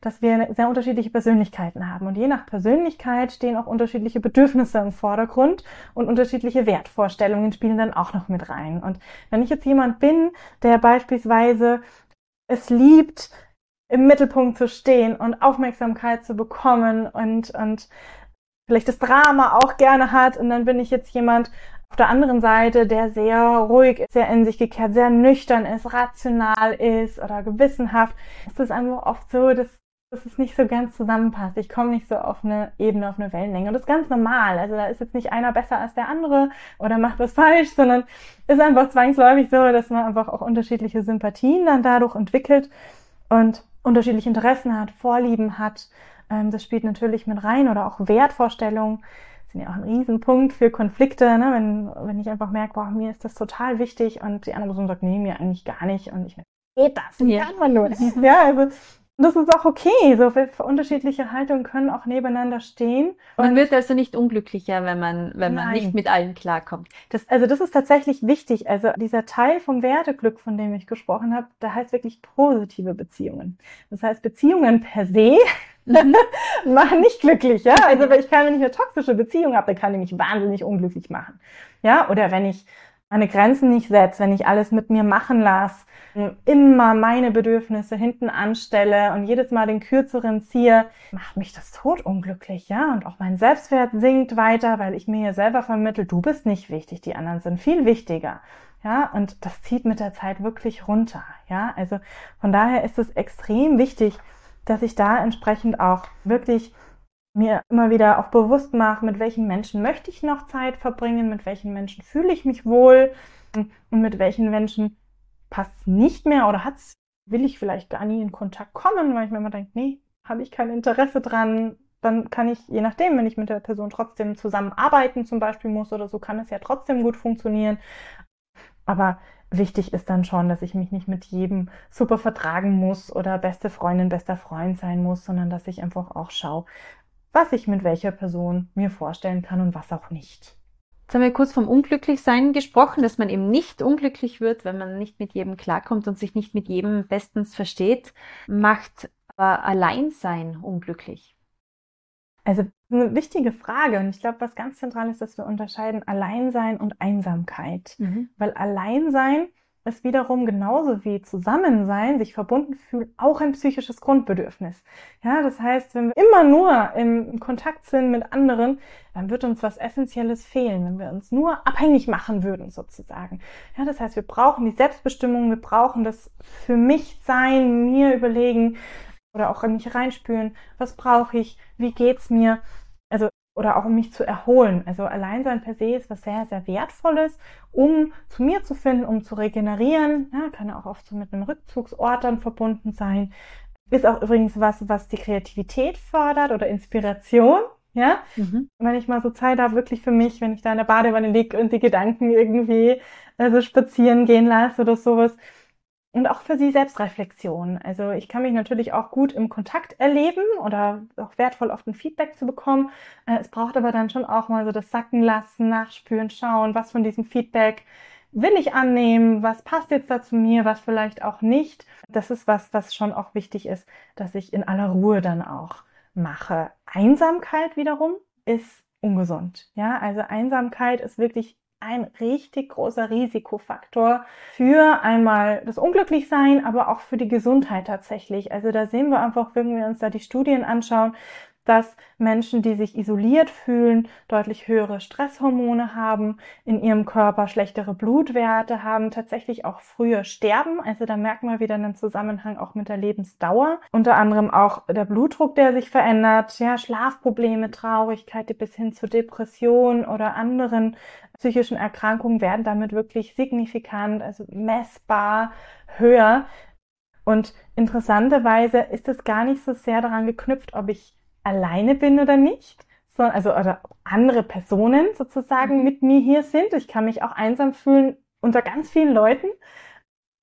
dass wir sehr unterschiedliche Persönlichkeiten haben. Und je nach Persönlichkeit stehen auch unterschiedliche Bedürfnisse im Vordergrund und unterschiedliche Wertvorstellungen spielen dann auch noch mit rein. Und wenn ich jetzt jemand bin, der beispielsweise es liebt, im Mittelpunkt zu stehen und Aufmerksamkeit zu bekommen und, und vielleicht das Drama auch gerne hat. Und dann bin ich jetzt jemand auf der anderen Seite, der sehr ruhig ist, sehr in sich gekehrt, sehr nüchtern ist, rational ist oder gewissenhaft. Es ist einfach oft so, dass, dass es nicht so ganz zusammenpasst. Ich komme nicht so auf eine Ebene, auf eine Wellenlänge. Und das ist ganz normal. Also da ist jetzt nicht einer besser als der andere oder macht was falsch, sondern ist einfach zwangsläufig so, dass man einfach auch unterschiedliche Sympathien dann dadurch entwickelt. Und unterschiedliche Interessen hat, Vorlieben hat. Ähm, das spielt natürlich mit rein oder auch Wertvorstellungen sind ja auch ein Riesenpunkt für Konflikte, ne? wenn, wenn ich einfach merke, boah, mir ist das total wichtig und die andere Person sagt, nee, mir eigentlich gar nicht und ich geht das? Ja. Kann man nur. Ja, also das ist auch okay. So unterschiedliche Haltungen können auch nebeneinander stehen. Man wird also nicht unglücklicher, wenn man, wenn man nicht mit allen klarkommt. Das, also das ist tatsächlich wichtig. Also dieser Teil vom Werteglück, von dem ich gesprochen habe, da heißt wirklich positive Beziehungen. Das heißt, Beziehungen per se mhm. machen nicht glücklich, ja. Also ich kann, wenn ich eine toxische Beziehung habe, dann kann die mich wahnsinnig unglücklich machen. Ja, oder wenn ich meine Grenzen nicht setze, wenn ich alles mit mir machen lasse, immer meine Bedürfnisse hinten anstelle und jedes Mal den kürzeren ziehe, macht mich das totunglücklich, ja. Und auch mein Selbstwert sinkt weiter, weil ich mir selber vermittle, du bist nicht wichtig, die anderen sind viel wichtiger. Ja, und das zieht mit der Zeit wirklich runter. Ja, also von daher ist es extrem wichtig, dass ich da entsprechend auch wirklich mir immer wieder auch bewusst mache, mit welchen Menschen möchte ich noch Zeit verbringen, mit welchen Menschen fühle ich mich wohl und mit welchen Menschen passt nicht mehr oder hat's, will ich vielleicht gar nie in Kontakt kommen, weil ich mir immer denke, nee, habe ich kein Interesse dran, dann kann ich, je nachdem, wenn ich mit der Person trotzdem zusammenarbeiten zum Beispiel muss oder so, kann es ja trotzdem gut funktionieren. Aber wichtig ist dann schon, dass ich mich nicht mit jedem super vertragen muss oder beste Freundin, bester Freund sein muss, sondern dass ich einfach auch schaue, was ich mit welcher Person mir vorstellen kann und was auch nicht. Jetzt haben wir kurz vom Unglücklichsein gesprochen, dass man eben nicht unglücklich wird, wenn man nicht mit jedem klarkommt und sich nicht mit jedem bestens versteht, macht aber Alleinsein unglücklich. Also eine wichtige Frage und ich glaube, was ganz zentral ist, dass wir unterscheiden Alleinsein und Einsamkeit. Mhm. Weil Alleinsein ist wiederum genauso wie Zusammensein, sich verbunden fühlen, auch ein psychisches Grundbedürfnis. Ja, das heißt, wenn wir immer nur im Kontakt sind mit anderen, dann wird uns was Essentielles fehlen, wenn wir uns nur abhängig machen würden, sozusagen. Ja, das heißt, wir brauchen die Selbstbestimmung, wir brauchen das für mich sein, mir überlegen, oder auch in mich reinspüren, was brauche ich, wie geht's mir, oder auch um mich zu erholen. Also Alleinsein per se ist was sehr, sehr Wertvolles, um zu mir zu finden, um zu regenerieren. Ja, kann auch oft so mit einem Rückzugsort dann verbunden sein. Ist auch übrigens was, was die Kreativität fördert oder Inspiration. Ja, mhm. wenn ich mal so Zeit habe, wirklich für mich, wenn ich da in der Badewanne liege und die Gedanken irgendwie also spazieren gehen lasse oder sowas, und auch für sie Selbstreflexion. Also ich kann mich natürlich auch gut im Kontakt erleben oder auch wertvoll oft ein Feedback zu bekommen. Äh, es braucht aber dann schon auch mal so das Sacken lassen, nachspüren, schauen, was von diesem Feedback will ich annehmen, was passt jetzt da zu mir, was vielleicht auch nicht. Das ist was, was schon auch wichtig ist, dass ich in aller Ruhe dann auch mache. Einsamkeit wiederum ist ungesund. Ja, also Einsamkeit ist wirklich ein richtig großer Risikofaktor für einmal das Unglücklichsein, aber auch für die Gesundheit tatsächlich. Also da sehen wir einfach, wenn wir uns da die Studien anschauen, dass Menschen, die sich isoliert fühlen, deutlich höhere Stresshormone haben, in ihrem Körper schlechtere Blutwerte haben, tatsächlich auch früher sterben. Also da merken wir wieder einen Zusammenhang auch mit der Lebensdauer. Unter anderem auch der Blutdruck, der sich verändert, ja, Schlafprobleme, Traurigkeit bis hin zu Depression oder anderen psychischen Erkrankungen werden damit wirklich signifikant, also messbar höher. Und interessanterweise ist es gar nicht so sehr daran geknüpft, ob ich alleine bin oder nicht, sondern also oder andere Personen sozusagen mhm. mit mir hier sind. Ich kann mich auch einsam fühlen unter ganz vielen Leuten.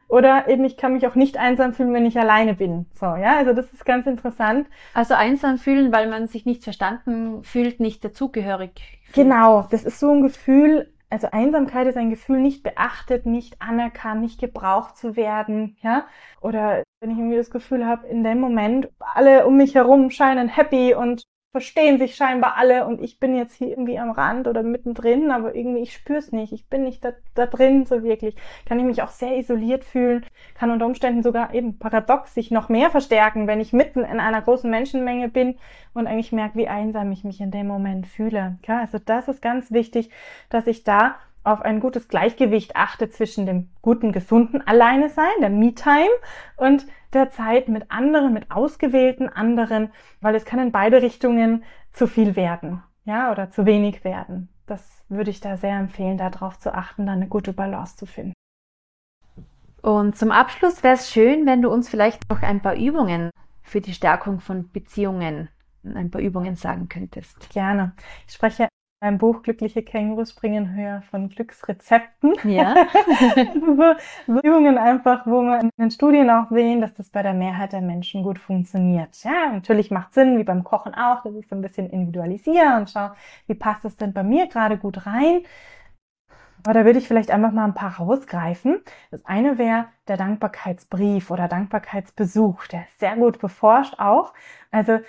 Oder eben, ich kann mich auch nicht einsam fühlen, wenn ich alleine bin. So, ja, also das ist ganz interessant. Also einsam fühlen, weil man sich nicht verstanden fühlt, nicht dazugehörig. Genau, das ist so ein Gefühl, also Einsamkeit ist ein Gefühl, nicht beachtet, nicht anerkannt, nicht gebraucht zu werden, ja. Oder wenn ich irgendwie das Gefühl habe, in dem Moment, alle um mich herum scheinen happy und verstehen sich scheinbar alle und ich bin jetzt hier irgendwie am Rand oder mittendrin, aber irgendwie ich spüre es nicht. Ich bin nicht da, da drin so wirklich. Kann ich mich auch sehr isoliert fühlen, kann unter Umständen sogar eben paradox sich noch mehr verstärken, wenn ich mitten in einer großen Menschenmenge bin und eigentlich merke, wie einsam ich mich in dem Moment fühle. Ja, also das ist ganz wichtig, dass ich da auf ein gutes Gleichgewicht achte zwischen dem guten, gesunden Alleine sein, der Me-Time und der Zeit mit anderen, mit ausgewählten anderen, weil es kann in beide Richtungen zu viel werden, ja, oder zu wenig werden. Das würde ich da sehr empfehlen, darauf zu achten, da eine gute Balance zu finden. Und zum Abschluss wäre es schön, wenn du uns vielleicht noch ein paar Übungen für die Stärkung von Beziehungen ein paar Übungen sagen könntest. Gerne. Ich spreche mein Buch Glückliche Kängurus springen höher von Glücksrezepten. Ja. so, Übungen einfach, wo wir in den Studien auch sehen, dass das bei der Mehrheit der Menschen gut funktioniert. Ja, natürlich macht Sinn, wie beim Kochen auch, dass ich so ein bisschen individualisiere und schaue, wie passt es denn bei mir gerade gut rein. Aber da würde ich vielleicht einfach mal ein paar rausgreifen. Das eine wäre der Dankbarkeitsbrief oder Dankbarkeitsbesuch. Der ist sehr gut beforscht auch. Also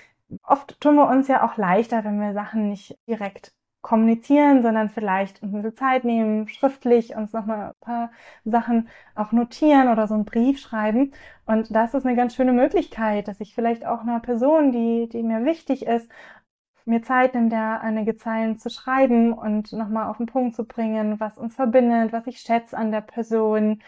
oft tun wir uns ja auch leichter, wenn wir Sachen nicht direkt kommunizieren, sondern vielleicht ein bisschen Zeit nehmen, schriftlich uns nochmal ein paar Sachen auch notieren oder so einen Brief schreiben. Und das ist eine ganz schöne Möglichkeit, dass ich vielleicht auch einer Person, die, die mir wichtig ist, mir Zeit nimmt, da einige Zeilen zu schreiben und nochmal auf den Punkt zu bringen, was uns verbindet, was ich schätze an der Person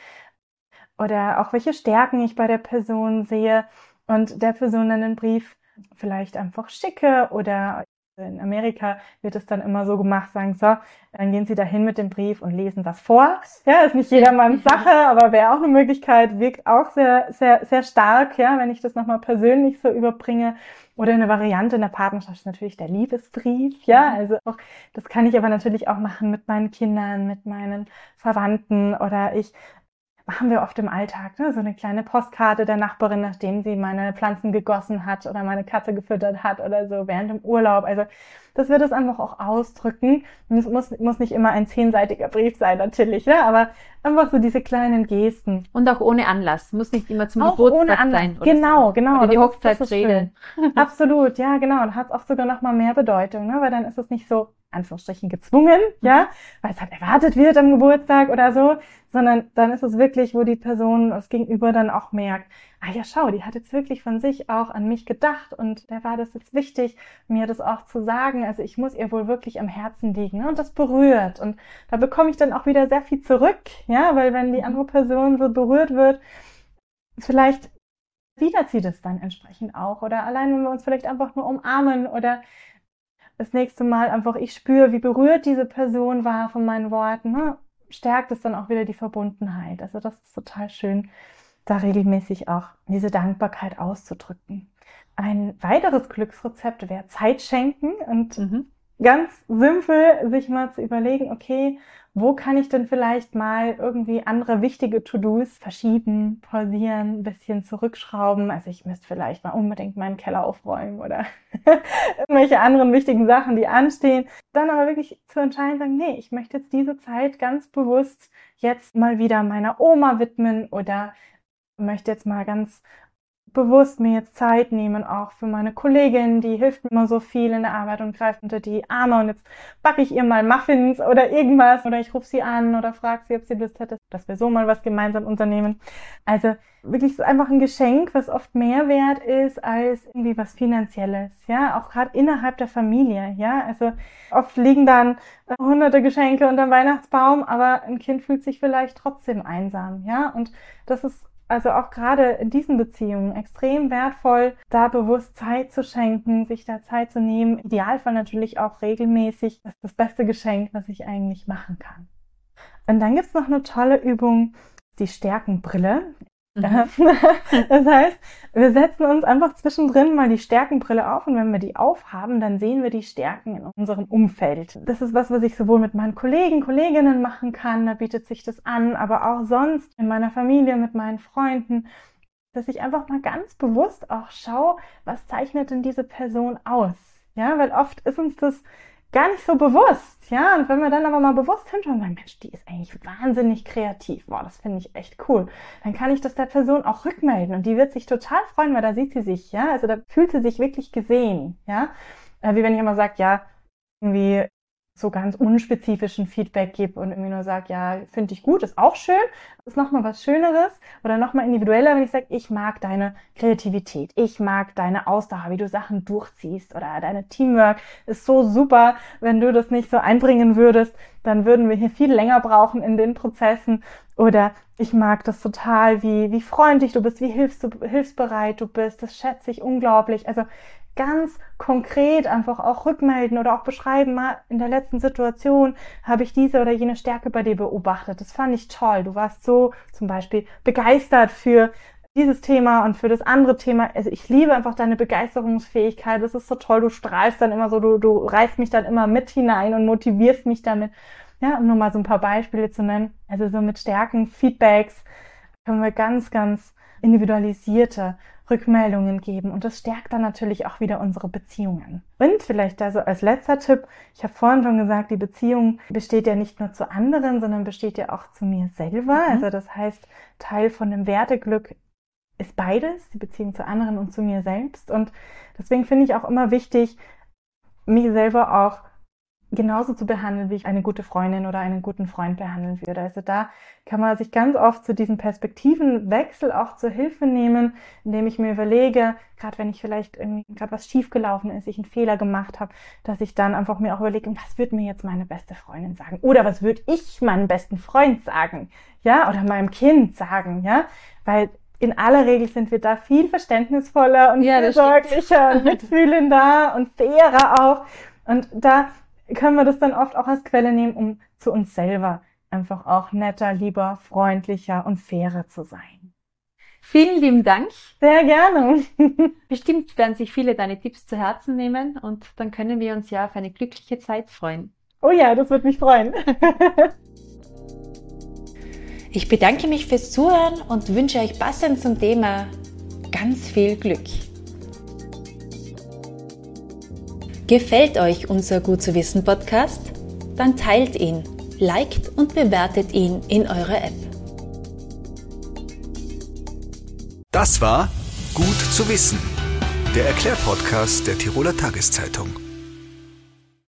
oder auch welche Stärken ich bei der Person sehe und der Person dann den Brief vielleicht einfach schicke oder In Amerika wird es dann immer so gemacht, sagen so, dann gehen Sie dahin mit dem Brief und lesen das vor. Ja, ist nicht jedermanns Sache, aber wäre auch eine Möglichkeit, wirkt auch sehr, sehr, sehr stark, ja, wenn ich das nochmal persönlich so überbringe. Oder eine Variante in der Partnerschaft ist natürlich der Liebesbrief, ja, mhm. also auch, das kann ich aber natürlich auch machen mit meinen Kindern, mit meinen Verwandten oder ich machen wir oft im Alltag, ne? so eine kleine Postkarte der Nachbarin, nachdem sie meine Pflanzen gegossen hat oder meine Katze gefüttert hat oder so während dem Urlaub. Also dass wir das einfach auch ausdrücken. Und es muss, muss nicht immer ein zehnseitiger Brief sein, natürlich, ne? aber einfach so diese kleinen Gesten. Und auch ohne Anlass. Muss nicht immer zum auch Geburtstag ohne Anlass. sein. Oder genau, so. genau. Oder die Hochzeitsrede. Absolut, ja, genau. Und hat auch sogar noch mal mehr Bedeutung, ne? weil dann ist es nicht so, Anführungsstrichen gezwungen, ja, weil es halt erwartet wird am Geburtstag oder so, sondern dann ist es wirklich, wo die Person das Gegenüber dann auch merkt, ah ja, schau, die hat jetzt wirklich von sich auch an mich gedacht und der war das jetzt wichtig, mir das auch zu sagen. Also ich muss ihr wohl wirklich am Herzen liegen ne? und das berührt und da bekomme ich dann auch wieder sehr viel zurück, ja, weil wenn die andere Person so berührt wird, vielleicht widert sie das dann entsprechend auch oder allein wenn wir uns vielleicht einfach nur umarmen oder das nächste Mal einfach ich spüre, wie berührt diese Person war von meinen Worten, ne? Stärkt es dann auch wieder die Verbundenheit. Also das ist total schön, da regelmäßig auch diese Dankbarkeit auszudrücken. Ein weiteres Glücksrezept wäre Zeit schenken und mhm ganz simpel sich mal zu überlegen, okay, wo kann ich denn vielleicht mal irgendwie andere wichtige To-Dos verschieben, pausieren, bisschen zurückschrauben. Also ich müsste vielleicht mal unbedingt meinen Keller aufräumen oder irgendwelche anderen wichtigen Sachen, die anstehen. Dann aber wirklich zu entscheiden, sagen, nee, ich möchte jetzt diese Zeit ganz bewusst jetzt mal wieder meiner Oma widmen oder möchte jetzt mal ganz bewusst mir jetzt Zeit nehmen, auch für meine Kollegin, die hilft mir immer so viel in der Arbeit und greift unter die Arme und jetzt backe ich ihr mal Muffins oder irgendwas oder ich rufe sie an oder frage sie, ob sie Lust hätte, dass wir so mal was gemeinsam unternehmen. Also wirklich so einfach ein Geschenk, was oft mehr wert ist als irgendwie was Finanzielles, ja, auch gerade innerhalb der Familie, ja, also oft liegen dann hunderte Geschenke unter Weihnachtsbaum, aber ein Kind fühlt sich vielleicht trotzdem einsam, ja, und das ist also auch gerade in diesen Beziehungen extrem wertvoll, da bewusst Zeit zu schenken, sich da Zeit zu nehmen. Idealfall natürlich auch regelmäßig. Das ist das beste Geschenk, was ich eigentlich machen kann. Und dann gibt's noch eine tolle Übung, die Stärkenbrille. Mhm. das heißt, wir setzen uns einfach zwischendrin mal die Stärkenbrille auf und wenn wir die aufhaben, dann sehen wir die Stärken in unserem Umfeld. Das ist was, was ich sowohl mit meinen Kollegen, Kolleginnen machen kann, da bietet sich das an, aber auch sonst in meiner Familie, mit meinen Freunden, dass ich einfach mal ganz bewusst auch schaue, was zeichnet denn diese Person aus? Ja, weil oft ist uns das gar nicht so bewusst, ja. Und wenn wir dann aber mal bewusst hinschauen sagen, Mensch, die ist eigentlich wahnsinnig kreativ, boah, das finde ich echt cool, dann kann ich das der Person auch rückmelden und die wird sich total freuen, weil da sieht sie sich, ja. Also da fühlt sie sich wirklich gesehen, ja. Äh, wie wenn ich immer sage, ja, irgendwie so ganz unspezifischen Feedback gebe und irgendwie nur sage, ja, finde ich gut, ist auch schön, ist nochmal was Schöneres oder nochmal individueller, wenn ich sage, ich mag deine Kreativität, ich mag deine Ausdauer, wie du Sachen durchziehst oder deine Teamwork ist so super, wenn du das nicht so einbringen würdest, dann würden wir hier viel länger brauchen in den Prozessen oder ich mag das total, wie, wie freundlich du bist, wie hilfst du, hilfsbereit du bist, das schätze ich unglaublich. Also ganz konkret einfach auch rückmelden oder auch beschreiben, mal in der letzten Situation habe ich diese oder jene Stärke bei dir beobachtet. Das fand ich toll. Du warst so zum Beispiel begeistert für dieses Thema und für das andere Thema. Also ich liebe einfach deine Begeisterungsfähigkeit. Das ist so toll. Du strahlst dann immer so, du, du reißt mich dann immer mit hinein und motivierst mich damit. Ja, um nur mal so ein paar Beispiele zu nennen. Also so mit Stärken, Feedbacks können wir ganz, ganz individualisierte Rückmeldungen geben und das stärkt dann natürlich auch wieder unsere Beziehungen. Und vielleicht also als letzter Tipp, ich habe vorhin schon gesagt, die Beziehung besteht ja nicht nur zu anderen, sondern besteht ja auch zu mir selber. Mhm. Also das heißt, Teil von dem Werteglück ist beides, die Beziehung zu anderen und zu mir selbst. Und deswegen finde ich auch immer wichtig, mich selber auch genauso zu behandeln, wie ich eine gute Freundin oder einen guten Freund behandeln würde. Also da kann man sich ganz oft zu diesem Perspektivenwechsel auch zur Hilfe nehmen, indem ich mir überlege, gerade wenn ich vielleicht irgendwie gerade was schiefgelaufen ist, ich einen Fehler gemacht habe, dass ich dann einfach mir auch überlege, was wird mir jetzt meine beste Freundin sagen? Oder was würde ich meinem besten Freund sagen? Ja, oder meinem Kind sagen, ja? Weil in aller Regel sind wir da viel verständnisvoller und ja, sorglicher und mitfühlender und fairer auch Und da können wir das dann oft auch als Quelle nehmen, um zu uns selber einfach auch netter, lieber, freundlicher und fairer zu sein. Vielen lieben Dank. Sehr gerne. Bestimmt werden sich viele deine Tipps zu Herzen nehmen und dann können wir uns ja auf eine glückliche Zeit freuen. Oh ja, das würde mich freuen. ich bedanke mich fürs Zuhören und wünsche euch passend zum Thema ganz viel Glück. Gefällt euch unser Gut zu wissen Podcast? Dann teilt ihn, liked und bewertet ihn in eurer App. Das war Gut zu wissen, der Erklärpodcast der Tiroler Tageszeitung.